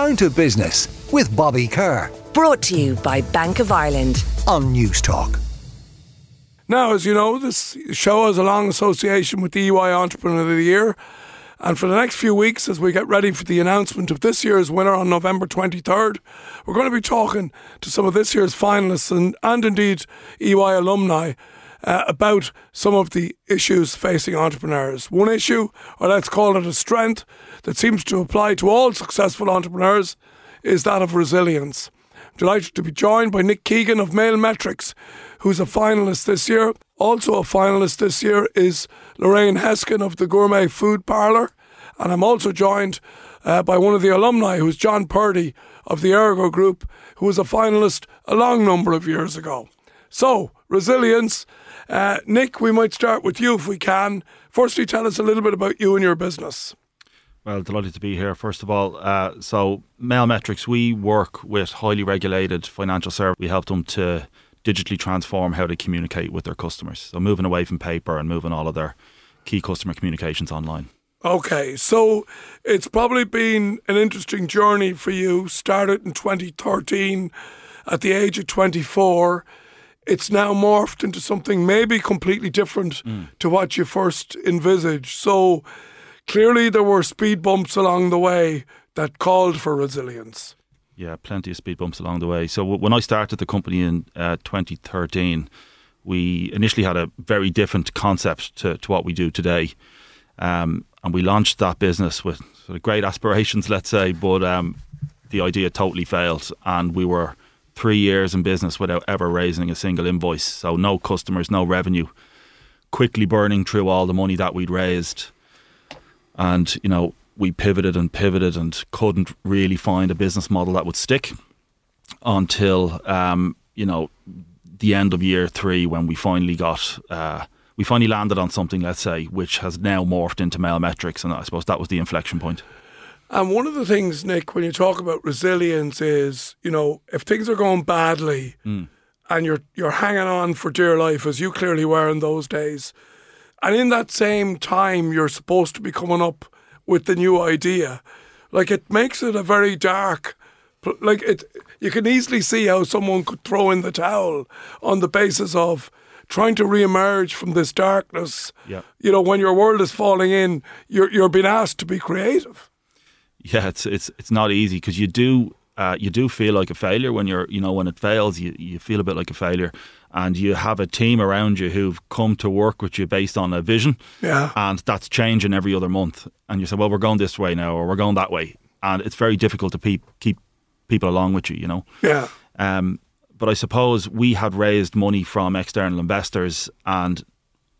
Down to Business with Bobby Kerr. Brought to you by Bank of Ireland on Newstalk. Now, as you know, this show has a long association with the EY Entrepreneur of the Year. And for the next few weeks, as we get ready for the announcement of this year's winner on November 23rd, we're going to be talking to some of this year's finalists and, and indeed EY alumni uh, about some of the issues facing entrepreneurs. One issue, or let's call it a strength, that seems to apply to all successful entrepreneurs is that of resilience. Delighted to be joined by Nick Keegan of Mail Metrics, who's a finalist this year. Also a finalist this year is Lorraine Heskin of the Gourmet Food Parlour. And I'm also joined uh, by one of the alumni, who's John Purdy of the Ergo Group, who was a finalist a long number of years ago. So, resilience. Uh, Nick, we might start with you if we can. Firstly, tell us a little bit about you and your business. Well, delighted to be here. First of all, uh, so Mailmetrics, we work with highly regulated financial service. We help them to digitally transform how they communicate with their customers. So moving away from paper and moving all of their key customer communications online. Okay, so it's probably been an interesting journey for you. Started in 2013 at the age of 24. It's now morphed into something maybe completely different mm. to what you first envisaged. So clearly there were speed bumps along the way that called for resilience. Yeah, plenty of speed bumps along the way. So w- when I started the company in uh, 2013, we initially had a very different concept to, to what we do today. Um, and we launched that business with sort of great aspirations, let's say, but um, the idea totally failed. And we were three years in business without ever raising a single invoice. So no customers, no revenue, quickly burning through all the money that we'd raised and, you know, we pivoted and pivoted and couldn't really find a business model that would stick until, um, you know, the end of year three when we finally got. Uh, we finally landed on something, let's say, which has now morphed into Mail Metrics, and I suppose that was the inflection point. And one of the things, Nick, when you talk about resilience, is you know if things are going badly, mm. and you're you're hanging on for dear life, as you clearly were in those days, and in that same time, you're supposed to be coming up with the new idea. Like it makes it a very dark. Like it, you can easily see how someone could throw in the towel on the basis of trying to re-emerge from this darkness. Yeah. You know, when your world is falling in, you're you're being asked to be creative. Yeah, it's it's it's not easy because you do uh, you do feel like a failure when you're you know when it fails you you feel a bit like a failure and you have a team around you who've come to work with you based on a vision. Yeah. And that's changing every other month. And you say, well, we're going this way now, or we're going that way. And it's very difficult to pe- keep people along with you, you know? Yeah. Um, but I suppose we had raised money from external investors and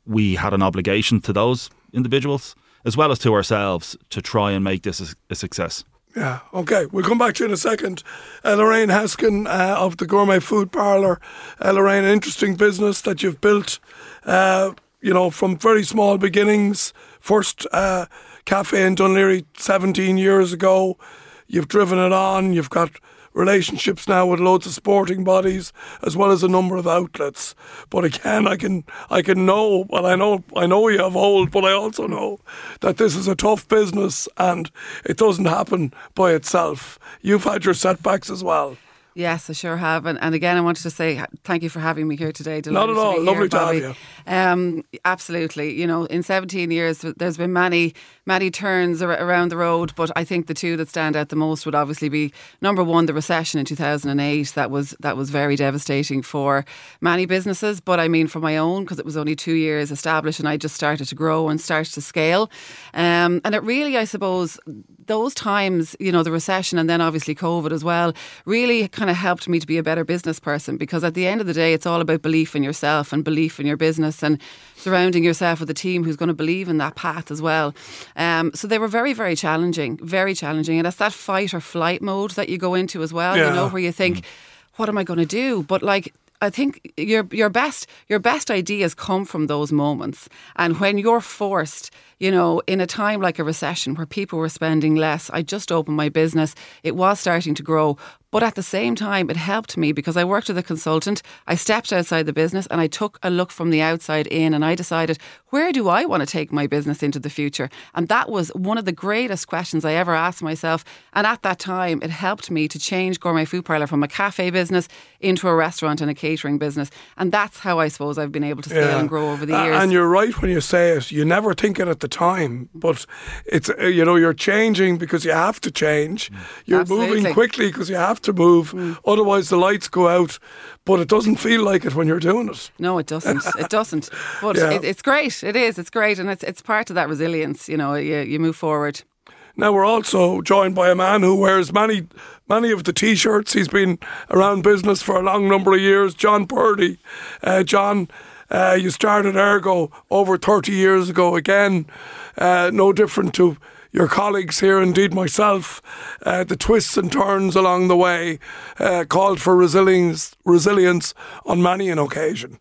we had an obligation to those individuals as well as to ourselves to try and make this a, success. Yeah, okay. We'll come back to you in a second. Uh, Lorraine Heskin uh, of the Gourmet Food Parlour. Uh, Lorraine, an interesting business that you've built, uh, you know, from very small beginnings. First uh, cafe in Laoghaire 17 years ago. You've driven it on. You've got relationships now with loads of sporting bodies as well as a number of outlets. But again, I can I can know, well, I know I know you have hold, but I also know that this is a tough business and it doesn't happen by itself. You've had your setbacks as well. Yes, I sure have. And, and again, I wanted to say thank you for having me here today. Delighted Not at all. To Lovely here, to Bobby. have you. Um, absolutely. You know, in 17 years, there's been many, many turns around the road, but I think the two that stand out the most would obviously be number one, the recession in 2008. That was that was very devastating for many businesses, but I mean for my own because it was only two years established and I just started to grow and start to scale. Um, and it really, I suppose, those times, you know, the recession and then obviously COVID as well, really kind of helped me to be a better business person because at the end of the day, it's all about belief in yourself and belief in your business and surrounding yourself with a team who's going to believe in that path as well. Um, so they were very, very challenging, very challenging. And it's that fight or flight mode that you go into as well, yeah. you know, where you think, mm. what am I going to do? But like I think your your best your best ideas come from those moments, and when you're forced, you know, in a time like a recession where people were spending less. I just opened my business; it was starting to grow, But at the same time, it helped me because I worked with a consultant. I stepped outside the business and I took a look from the outside in and I decided, where do I want to take my business into the future? And that was one of the greatest questions I ever asked myself. And at that time, it helped me to change Gourmet Food Parlour from a cafe business into a restaurant and a catering business. And that's how I suppose I've been able to scale and grow over the years. And you're right when you say it. You never think it at the time, but it's you know you're changing because you have to change. You're moving quickly because you have to move. Otherwise, the lights go out. But it doesn't feel like it when you're doing it. No, it doesn't. It doesn't. But Yeah. it, it's great. It is. It's great, and it's it's part of that resilience. You know, you, you move forward. Now we're also joined by a man who wears many, many of the T-shirts. He's been around business for a long number of years. John Purdy, uh, John, uh, you started Ergo over thirty years ago. Again, uh, no different to your colleagues here. Indeed, myself. Uh, the twists and turns along the way uh, called for resilience, resilience on many an occasion.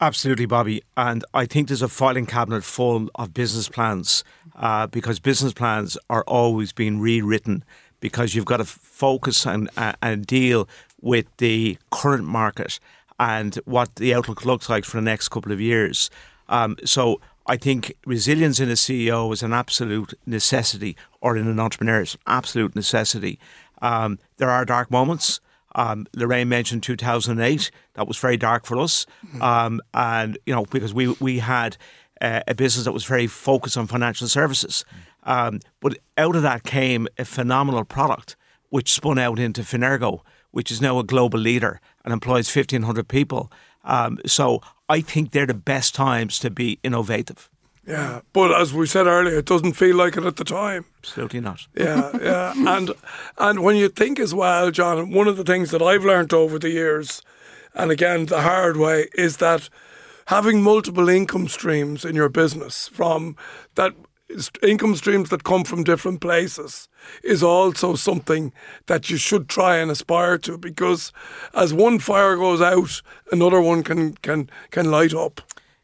Absolutely, Bobby. And I think there's a filing cabinet full of business plans uh, because business plans are always being rewritten because you've got to focus and, uh, and deal with the current market and what the outlook looks like for the next couple of years. Um, so I think resilience in a CEO is an absolute necessity, or in an entrepreneur, it's an absolute necessity. Um, there are dark moments. Um, Lorraine mentioned 2008. That was very dark for us, um, and you know because we we had uh, a business that was very focused on financial services. Um, but out of that came a phenomenal product, which spun out into Fenergo, which is now a global leader and employs 1,500 people. Um, so I think they're the best times to be innovative. Yeah, but as we said earlier, it doesn't feel like it at the time. Absolutely not. yeah, yeah, and and when you think as well, John, one of the things that I've learnt over the years, and again the hard way, is that having multiple income streams in your business from that income streams that come from different places is also something that you should try and aspire to because as one fire goes out another one can can can light up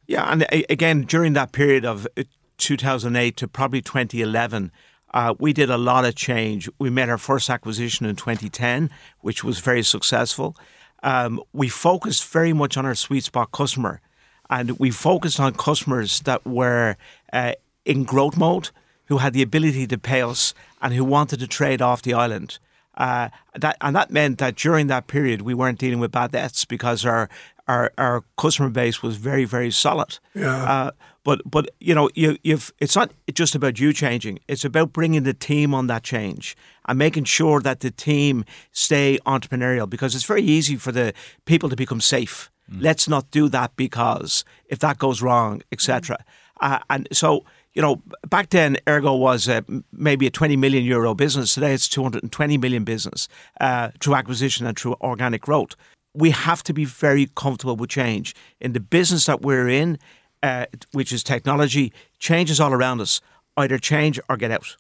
Yeah, and again, during that period of uh, 2008 to probably 2011, uh, we did a lot of change. We made our first acquisition in 2010, which was very successful. Um, we focused very much on our sweet spot customer, and we focused on customers that were uh, in growth mode, who had the ability to pay us, and who wanted to trade off the island. Uh, that and that meant that during that period we weren't dealing with bad debts because our our, our customer base was very very solid. Yeah. Uh, but but you know you you've it's not just about you changing. It's about bringing the team on that change and making sure that the team stay entrepreneurial because it's very easy for the people to become safe. Let's not do that because if that goes wrong, etc. Uh, and so you know, back then, Ergo was maybe a 20 million euro business. Today, it's 220 million business uh, through acquisition and through organic growth. We have to be very comfortable with change. In the business that we're in, uh, which is technology, change is all around us. Either change or get out.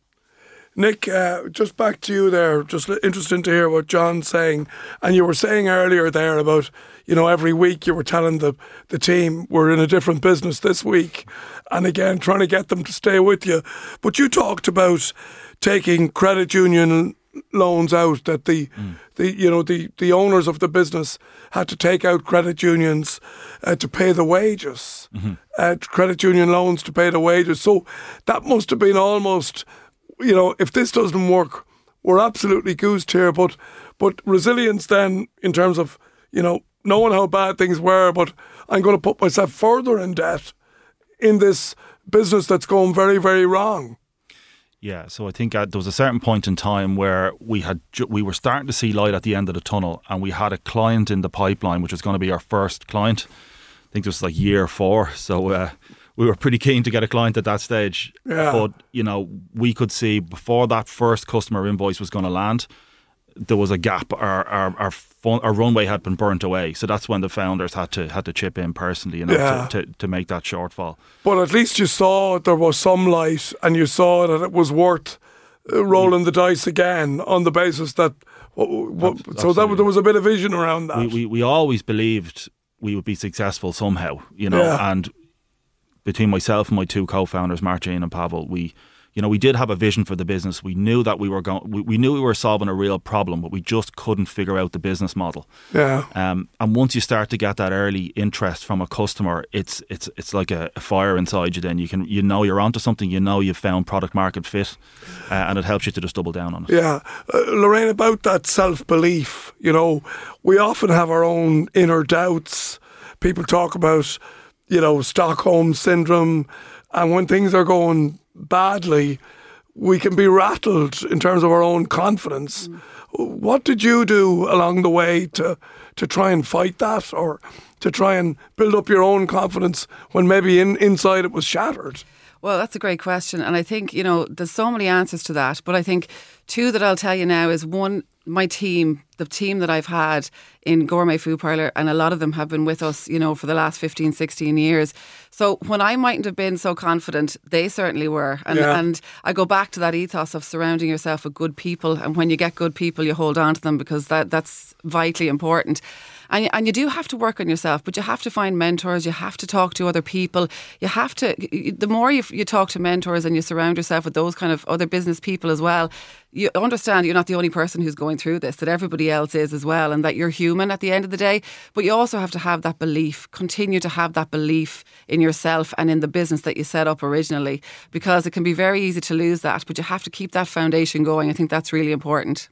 Nick, uh, just back to you there. Just interesting to hear what John's saying. And you were saying earlier there about, you know, every week you were telling the, the team we're in a different business this week. And again, trying to get them to stay with you. But you talked about taking credit union loans out that the, the you know the, the owners of the business had to take out credit unions uh, to pay the wages uh, credit union loans to pay the wages so that must have been almost you know, if this doesn't work, we're absolutely goosed here. But but resilience then in terms of, you know, knowing how bad things were, but I'm going to put myself further in debt in this business that's going very, very wrong. Yeah, so I think uh, there was a certain point in time where we had ju- we were starting to see light at the end of the tunnel, and we had a client in the pipeline, which was going to be our first client. I think it was like year four, so uh, we were pretty keen to get a client at that stage. Yeah. But you know, we could see before that first customer invoice was going to land, there was a gap. Our our our, fun, our runway had been burnt away, so that's when the founders had to had to chip in personally, you know, Yeah. to, to to make that shortfall. But at least you saw there was some light and you saw that it was worth uh, rolling the dice again on the basis that. w- w- so that there was a bit of vision around that. we, we, we always believed we would be successful somehow, you know. Yeah. And between myself and my two co-founders, Martin and Pavel, we, you know, we did have a vision for the business. We knew that we were going, we, we knew we were solving a real problem, but we just couldn't figure out the business model. Yeah. Um, and once you start to get that early interest from a customer, it's it's it's like a, a fire inside you. Then you can you know you're onto something. You know you've found product market fit, uh, and it helps you to just double down on it. Yeah. Uh, Lorraine, about that self belief, you know, we often have our own inner doubts. People talk about, you know, Stockholm syndrome. And when things are going badly, we can be rattled in terms of our own confidence. Mm. What did you do along the way to, to try and fight that or to try and build up your own confidence when maybe in, inside it was shattered? Well, that's a great question. And I think, you know, there's so many answers to that. But I think two that I'll tell you now is one, my team, the team that I've had in Gourmet Food Parlour, and a lot of them have been with us, you know, for the last 15, 16 years. So when I mightn't have been so confident, they certainly were. And, Yeah. and I go back to that ethos of surrounding yourself with good people. And when you get good people, you hold on to them because that, that's vitally important. And, you- and you do have to work on yourself, but you have to find mentors. You have to talk to other people. You have to, the more you, you talk to mentors and you surround yourself with those kind of other business people as well, you understand you're not the only person who's going through this, that everybody else is as well, and that you're human at the end of the day. But you also have to have that belief, continue to have that belief in yourself and in the business that you set up originally, because it can be very easy to lose that, but you have to keep that foundation going. I think that's really important.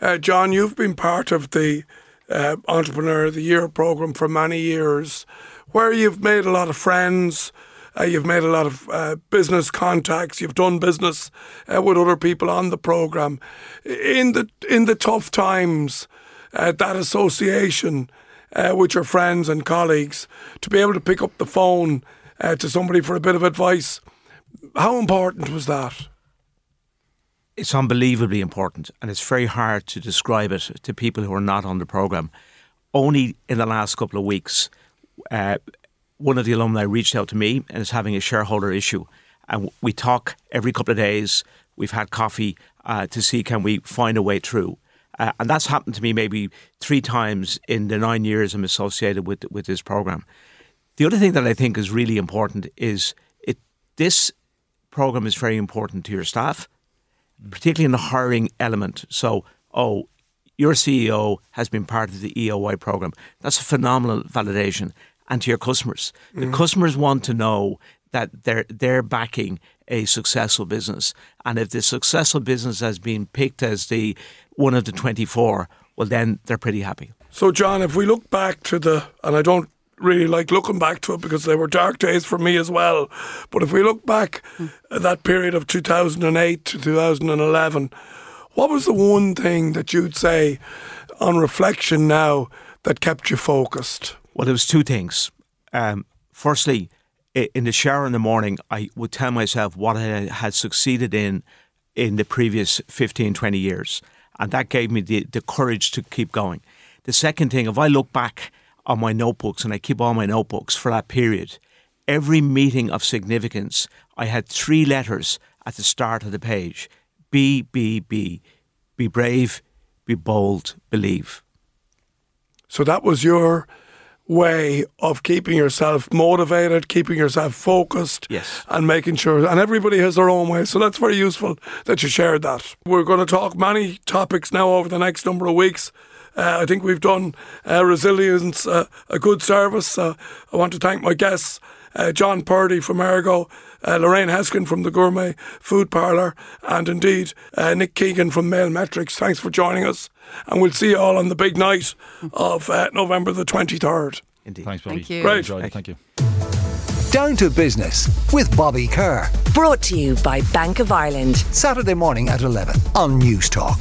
Uh, John, you've been part of the uh, Entrepreneur of the Year program for many years, where you've made a lot of friends. Uh, you've made a lot of uh, business contacts. You've done business uh, with other people on the program. In the in the tough times, uh, that association uh, with your friends and colleagues to be able to pick up the phone uh, to somebody for a bit of advice. How important was that? it's unbelievably important and it's very hard to describe it to people who are not on the program. Only in the last couple of weeks, uh, one of the alumni reached out to me and is having a shareholder issue. And we talk every couple of days. We've had coffee uh, to see can we find a way through. Uh, and that's happened to me maybe three times in the nine years I'm associated with with this program. The other thing that I think is really important is it. This program is very important to your staff particularly in the hiring element. So, oh, your CEO has been part of the EOY program. That's a phenomenal validation. And to your customers, the mm-hmm. customers want to know that they're they're backing a successful business, and if the successful business has been picked as the one of the twenty four, well, then they're pretty happy. So, John, if we look back to the, and I don't really like looking back to it because they were dark days for me as well, but if we look back hmm. at that period of 2008 to 2011, what was the one thing that you'd say on reflection now that kept you focused? Well, there was two things. Um, firstly, in the shower in the morning, I would tell myself what I had succeeded in in the previous 15, 20 years. And that gave me the, the courage to keep going. The second thing, if I look back on my notebooks and I keep all my notebooks for that period, every meeting of significance, I had three letters at the start of the page B, B, B. Be brave, be bold, believe. So that was your way of keeping yourself motivated, keeping yourself focused, Yes. and making sure. And everybody has their own way, so that's very useful that you shared that. We're going to talk many topics now over the next number of weeks. Uh, I think we've done uh, resilience uh, a good service. Uh, I want to thank my guests, uh, John Purdy from Ergo, uh, Lorraine Heskin from the Gourmet Food Parlour, and indeed uh, Nick Keegan from Mail Metrics. Thanks for joining us, and we'll see you all on the big night of uh, November the 23rd. Indeed. Thanks, Bobby. Thank you. Right. Enjoyed it. Thank you. Down to Business with Bobby Kerr. Brought to you by Bank of Ireland. Saturday morning at 11 on News Talk.